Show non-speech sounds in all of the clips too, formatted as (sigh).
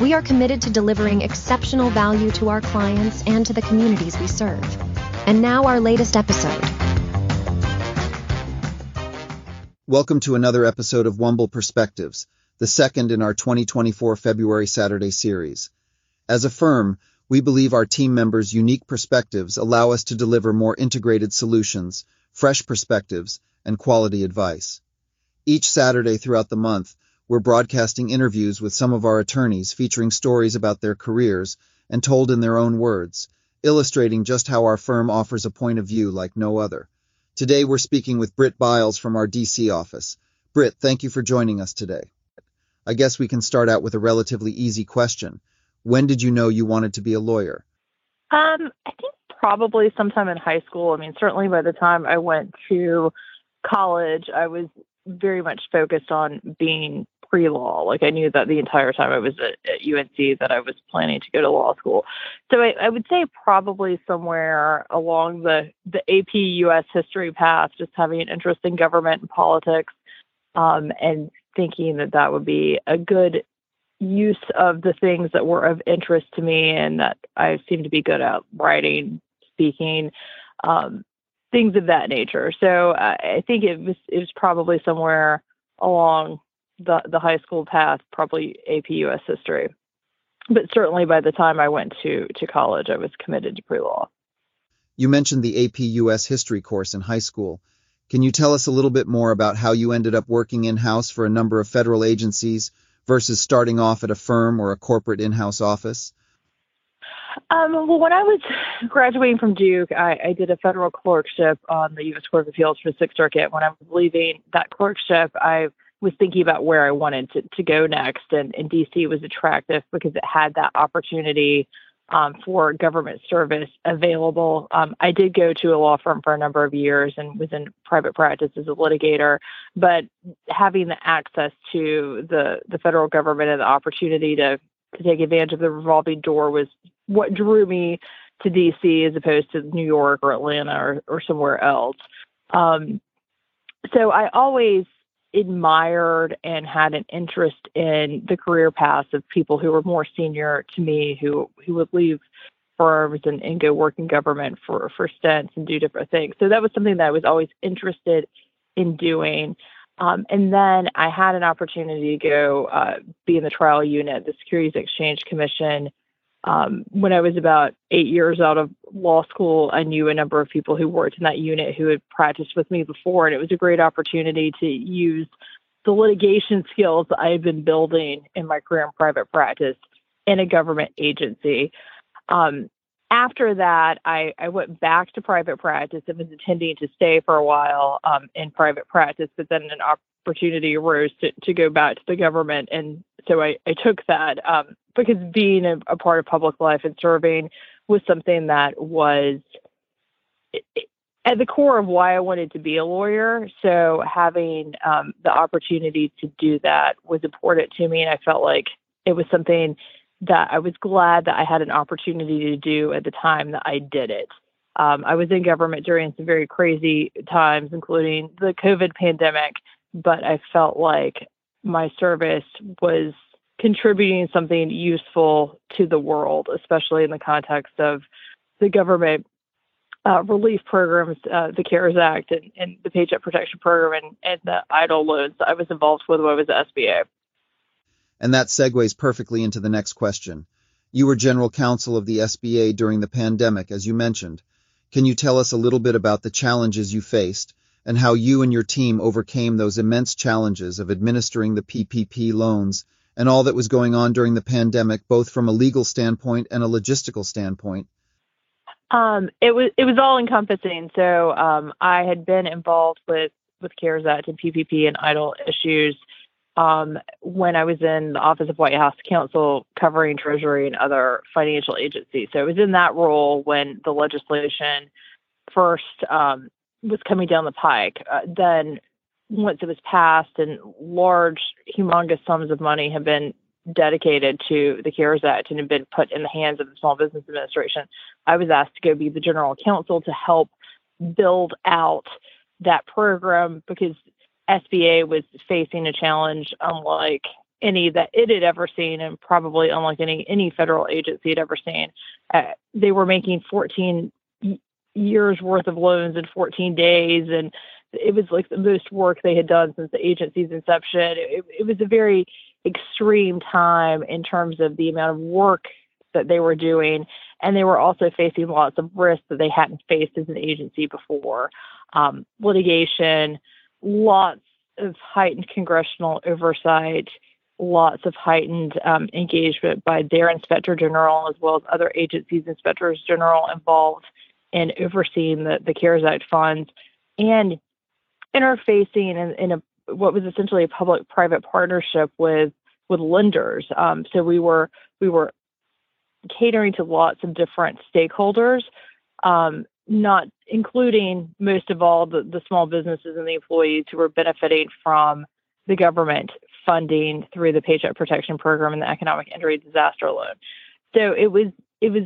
we are committed to delivering exceptional value to our clients and to the communities we serve. And now, our latest episode. Welcome to another episode of Womble Perspectives, the second in our 2024 February Saturday series. As a firm, we believe our team members' unique perspectives allow us to deliver more integrated solutions, fresh perspectives, and quality advice. Each Saturday throughout the month, we're broadcasting interviews with some of our attorneys featuring stories about their careers and told in their own words, illustrating just how our firm offers a point of view like no other. Today we're speaking with Britt Biles from our DC office. Britt, thank you for joining us today. I guess we can start out with a relatively easy question. When did you know you wanted to be a lawyer? Um, I think probably sometime in high school. I mean, certainly by the time I went to college, I was very much focused on being pre-law. Like I knew that the entire time I was at, at UNC that I was planning to go to law school. So I, I, would say probably somewhere along the the AP US history path, just having an interest in government and politics, um, and thinking that that would be a good use of the things that were of interest to me and that I seem to be good at writing, speaking. Um, things of that nature. So uh, I think it was it was probably somewhere along the the high school path, probably AP US history. But certainly by the time I went to to college, I was committed to pre-law. You mentioned the AP US history course in high school. Can you tell us a little bit more about how you ended up working in-house for a number of federal agencies versus starting off at a firm or a corporate in-house office? Um, well, when I was graduating from Duke, I, I, did a federal clerkship on the U.S. Court of Appeals for the Sixth Circuit. When I was leaving that clerkship, I was thinking about where I wanted to, to go next, and, and DC was attractive because it had that opportunity um, for government service available. Um, I did go to a law firm for a number of years and was in private practice as a litigator, but having the access to the the federal government and the opportunity to to take advantage of the revolving door was what drew me to DC as opposed to New York or Atlanta or, or somewhere else. Um, so I always admired and had an interest in the career paths of people who were more senior to me who who would leave firms and, and go work in government for for stints and do different things. So that was something that I was always interested in doing. Um, and then I had an opportunity to go uh, be in the trial unit, the Securities Exchange Commission. Um, when I was about eight years out of law school, I knew a number of people who worked in that unit who had practiced with me before, and it was a great opportunity to use the litigation skills I had been building in my career in private practice in a government agency. Um, after that, I, I went back to private practice and was intending to stay for a while um, in private practice, but then an opportunity arose to, to go back to the government. And so I, I took that um, because being a, a, part of public life and serving was something that was at the core of why I wanted to be a lawyer. So having um, the opportunity to do that was important to me. And I felt like it was something that I was glad that I had an opportunity to do at the time that I did it. Um, I was in government during some very crazy times, including the COVID pandemic, but I felt like my service was contributing something useful to the world, especially in the context of the government uh, relief programs, uh, the CARES Act, and, and, the Paycheck Protection Program, and, and the EIDL loans I was involved with when I was at SBA. And that segues perfectly into the next question. You were general counsel of the SBA during the pandemic, as you mentioned. Can you tell us a little bit about the challenges you faced and how you and your team overcame those immense challenges of administering the PPP loans and all that was going on during the pandemic, both from a legal standpoint and a logistical standpoint? Um, it was it was all encompassing. So um, I had been involved with with CARES Act and PPP and EIDL issues um, when I was in the Office of White House Counsel covering Treasury and other financial agencies. So I was in that role when the legislation first um, was coming down the pike. Uh, then, once it was passed and large, humongous sums of money have been dedicated to the CARES Act and have been put in the hands of the Small Business Administration, I was asked to go be the general counsel to help build out that program because SBA was facing a challenge unlike any that it had ever seen, and probably unlike any any federal agency had ever seen. Uh, they were making 14 years worth of loans in 14 days, and it was like the most work they had done since the agency's inception. It, it was a very extreme time in terms of the amount of work that they were doing, and they were also facing lots of risks that they hadn't faced as an agency before. Um, litigation, lots of heightened congressional oversight, lots of heightened um, engagement by their inspector general as well as other agencies' inspectors general involved in overseeing the, the CARES Act funds and interfacing in, in a what was essentially a public-private partnership with with lenders. Um, so we were we were catering to lots of different stakeholders, um, not including most of all the, the small businesses and the employees who were benefiting from the government funding through the Paycheck Protection Program and the Economic Injury Disaster Loan. So it was it was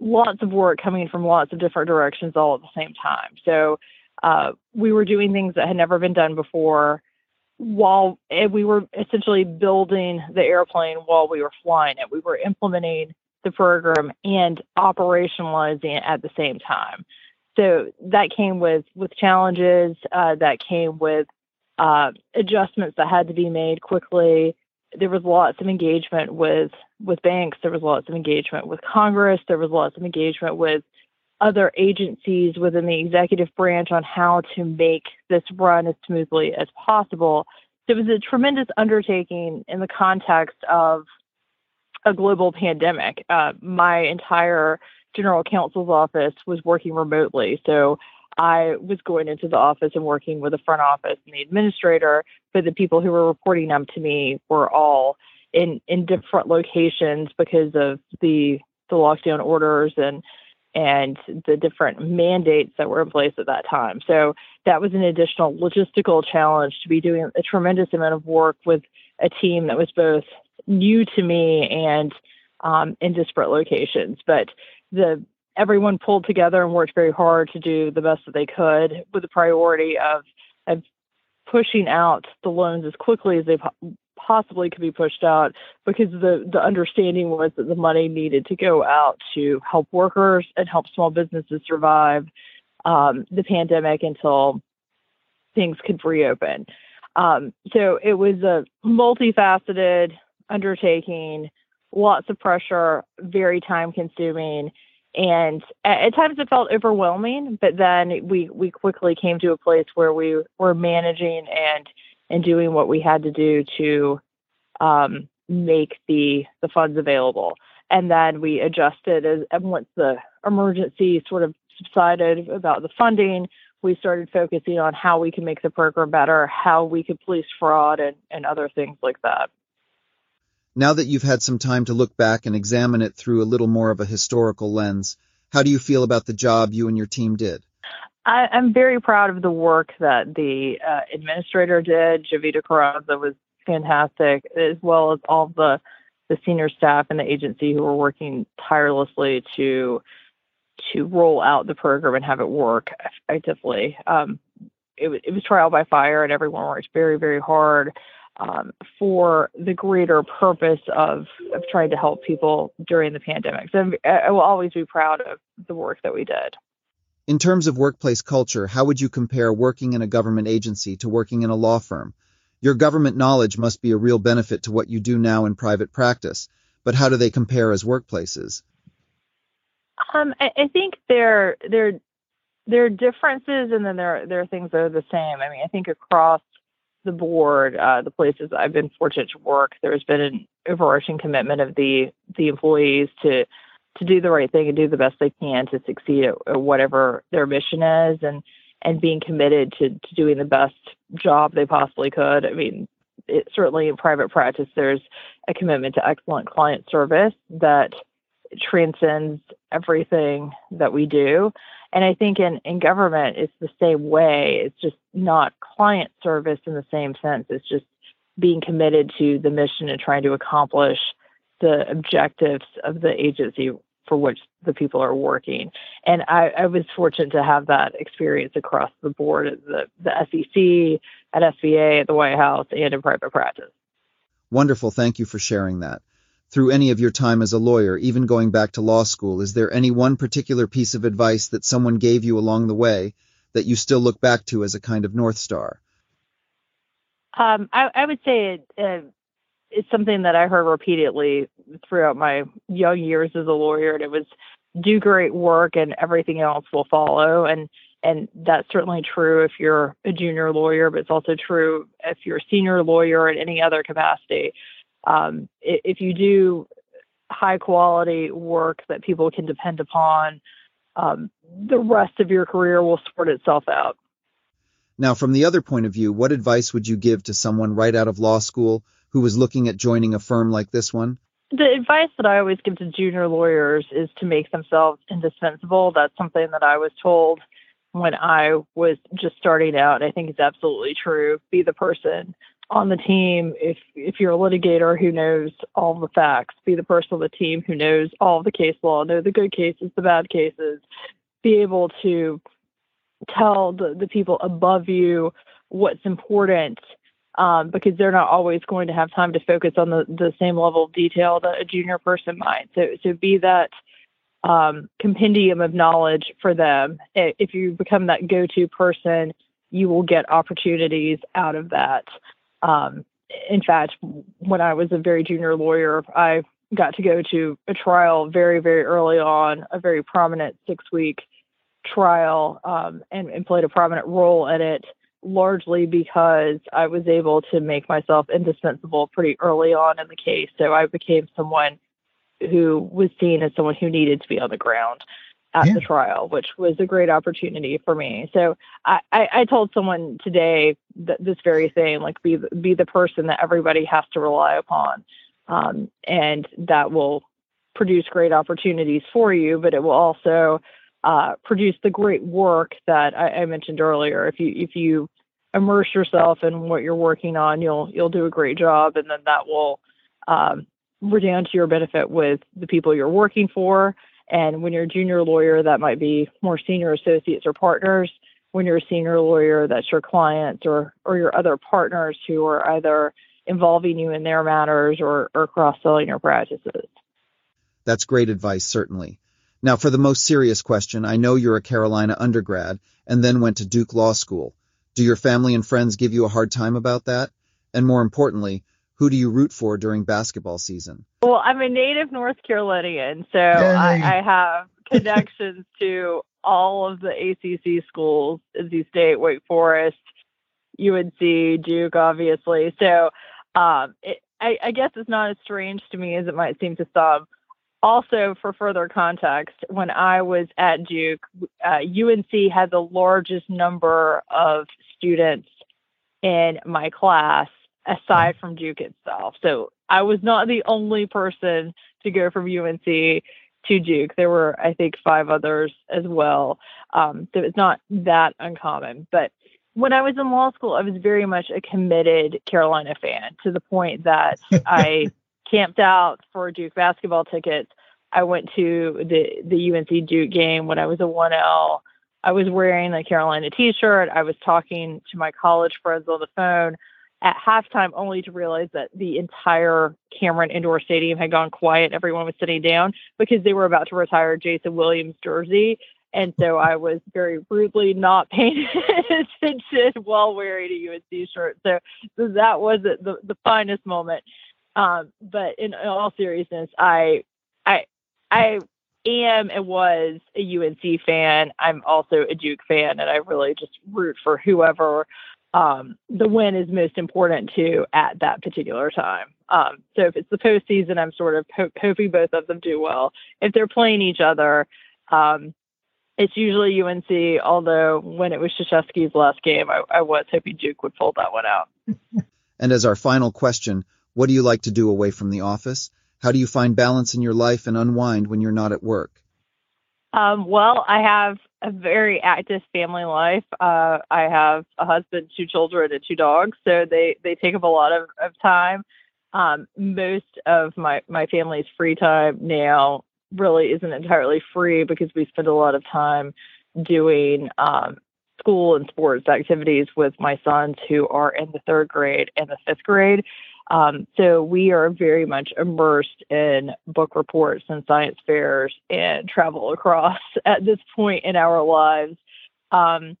lots of work coming from lots of different directions all at the same time. So uh, we were doing things that had never been done before while we were essentially building the airplane while we were flying it. We were implementing the program and operationalizing it at the same time. So that came with with challenges. Uh, that came with uh, adjustments that had to be made quickly. There was lots of engagement with with banks. There was lots of engagement with Congress. There was lots of engagement with other agencies within the executive branch on how to make this run as smoothly as possible. So it was a tremendous undertaking in the context of a global pandemic. Uh, my entire general counsel's office was working remotely. So I was going into the office and working with the front office and the administrator, but the people who were reporting up to me were all in, in different locations because of the the lockdown orders and and the different mandates that were in place at that time. So that was an additional logistical challenge to be doing a tremendous amount of work with a team that was both new to me and um, in disparate locations. But the everyone pulled together and worked very hard to do the best that they could with the priority of of pushing out the loans as quickly as they po- possibly could be pushed out because the the understanding was that the money needed to go out to help workers and help small businesses survive um, the pandemic until things could reopen. Um, so it was a multifaceted undertaking, lots of pressure, very time consuming. And at, at times it felt overwhelming, but then we, we quickly came to a place where we were managing and and doing what we had to do to um, make the the funds available. And then we adjusted as and once the emergency sort of subsided about the funding, we started focusing on how we can make the program better, how we could police fraud and, and other things like that. Now that you've had some time to look back and examine it through a little more of a historical lens, how do you feel about the job you and your team did? I, am very proud of the work that the uh, administrator did. Jovita Carranza was fantastic, as well as all the the senior staff in the agency who were working tirelessly to to roll out the program and have it work effectively. Um, it, it was trial by fire, and everyone worked very, very hard um, for the greater purpose of, of trying to help people during the pandemic. So I will always be proud of the work that we did. In terms of workplace culture, how would you compare working in a government agency to working in a law firm? Your government knowledge must be a real benefit to what you do now in private practice, but how do they compare as workplaces? Um, I, I think there there there are differences, and then there there are things that are the same. I mean, I think across the board, uh, the places I've been fortunate to work, there's been an overarching commitment of the the employees to to do the right thing and do the best they can to succeed at, at whatever their mission is, and and being committed to, to doing the best job they possibly could. I mean, it, certainly in private practice, there's a commitment to excellent client service that transcends everything that we do. And I think in, in government, it's the same way. It's just not client service in the same sense. It's just being committed to the mission and trying to accomplish the objectives of the agency for which the people are working. And I, I, was fortunate to have that experience across the board at the, the SEC, at SBA, at the White House, and in private practice. Wonderful. Thank you for sharing that. Through any of your time as a lawyer, even going back to law school, is there any one particular piece of advice that someone gave you along the way that you still look back to as a kind of North Star? Um, I, I, would say it, uh, it's something that I heard repeatedly throughout my young years as a lawyer, and it was do great work and everything else will follow. And and that's certainly true if you're a junior lawyer, but it's also true if you're a senior lawyer in any other capacity. Um, if you do high quality work that people can depend upon, um, the rest of your career will sort itself out. Now, from the other point of view, what advice would you give to someone right out of law school who was looking at joining a firm like this one? The advice that I always give to junior lawyers is to make themselves indispensable. That's something that I was told when I was just starting out. I think it's absolutely true. Be the person on the team if if you're a litigator who knows all the facts. Be the person on the team who knows all the case law, know the good cases, the bad cases. Be able to tell the, the people above you what's important um, because they're not always going to have time to focus on the, the same level of detail that a junior person might. So, so be that um, compendium of knowledge for them. If you become that go to person, you will get opportunities out of that. Um, in fact, when I was a very junior lawyer, I got to go to a trial very, very early on, a very prominent six week trial, um, and, and played a prominent role in it largely because I was able to make myself indispensable pretty early on in the case. So I became someone who was seen as someone who needed to be on the ground at yeah. the trial, which was a great opportunity for me. So I, I, I told someone today that this very thing, like be be the person that everybody has to rely upon, um, and that will produce great opportunities for you, but it will also uh, produce the great work that I, I, mentioned earlier. If you if you immerse yourself in what you're working on, you'll you'll do a great job, and then that will um, redound to your benefit with the people you're working for. And when you're a junior lawyer, that might be more senior associates or partners. When you're a senior lawyer, that's your clients or or your other partners who are either involving you in their matters or, or cross selling your practices. That's great advice, certainly. Now, for the most serious question, I know you're a Carolina undergrad and then went to Duke Law School. Do your family and friends give you a hard time about that? And more importantly, who do you root for during basketball season? Well, I'm a native North Carolinian, so I, I, have (laughs) connections to all of the ACC schools, NC State, Wake Forest, UNC, Duke, obviously. So um, it, I, I guess it's not as strange to me as it might seem to some also, for further context, when I was at Duke, uh, UNC had the largest number of students in my class aside from Duke itself. So I was not the only person to go from UNC to Duke. There were, I think, five others as well. Um, so it's not that uncommon. But when I was in law school, I was very much a committed Carolina fan to the point that (laughs) I camped out for Duke basketball tickets. I went to the the UNC Duke game when I was a 1L. I was wearing a Carolina t-shirt. I was talking to my college friends on the phone at halftime only to realize that the entire Cameron Indoor Stadium had gone quiet. Everyone was sitting down because they were about to retire Jason Williams jersey. And so (laughs) I was very rudely not paying (laughs) attention while wearing a UNC shirt. So, so that was the, the finest moment. Um, but in, in all seriousness, I, I, I am and was a UNC fan. I'm also a Duke fan, and I really just root for whoever um, the win is most important to at that particular time. Um, so if it's the postseason, I'm sort of ho- hoping both of them do well. If they're playing each other, um, it's usually UNC. Although when it was Krzyzewski's last game, I, I was hoping Duke would pull that one out. (laughs) And as our final question, what do you like to do away from the office? How do you find balance in your life and unwind when you're not at work? Um, well, I have a very active family life. Uh, I have a husband, two children, and two dogs, so they they take up a lot of, of time. Um, most of my my family's free time now really isn't entirely free because we spend a lot of time doing um, school and sports activities with my sons who are in the third grade and the fifth grade. Um, so we are very much immersed in book reports and science fairs and travel lacrosse (laughs) at this point in our lives. Um,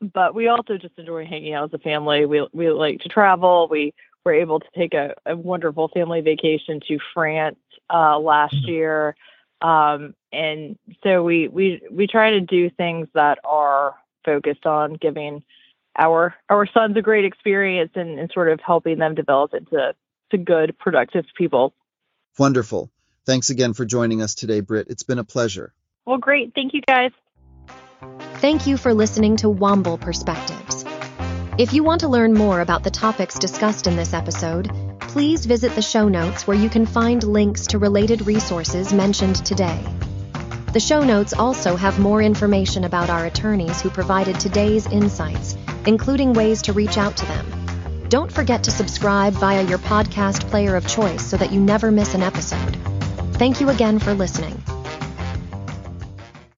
but we also just enjoy hanging out as a family. We we like to travel. We were able to take a, a wonderful family vacation to France uh, last mm-hmm. year, um, and so we we we try to do things that are focused on giving our our sons a great experience and, and sort of helping them develop into to good, productive people. Wonderful. Thanks again for joining us today, Britt. It's been a pleasure. Well, great. Thank you, guys. Thank you for listening to Womble Perspectives. If you want to learn more about the topics discussed in this episode, please visit the show notes where you can find links to related resources mentioned today. The show notes also have more information about our attorneys who provided today's insights including ways to reach out to them. Don't forget to subscribe via your podcast player of choice so that you never miss an episode. Thank you again for listening.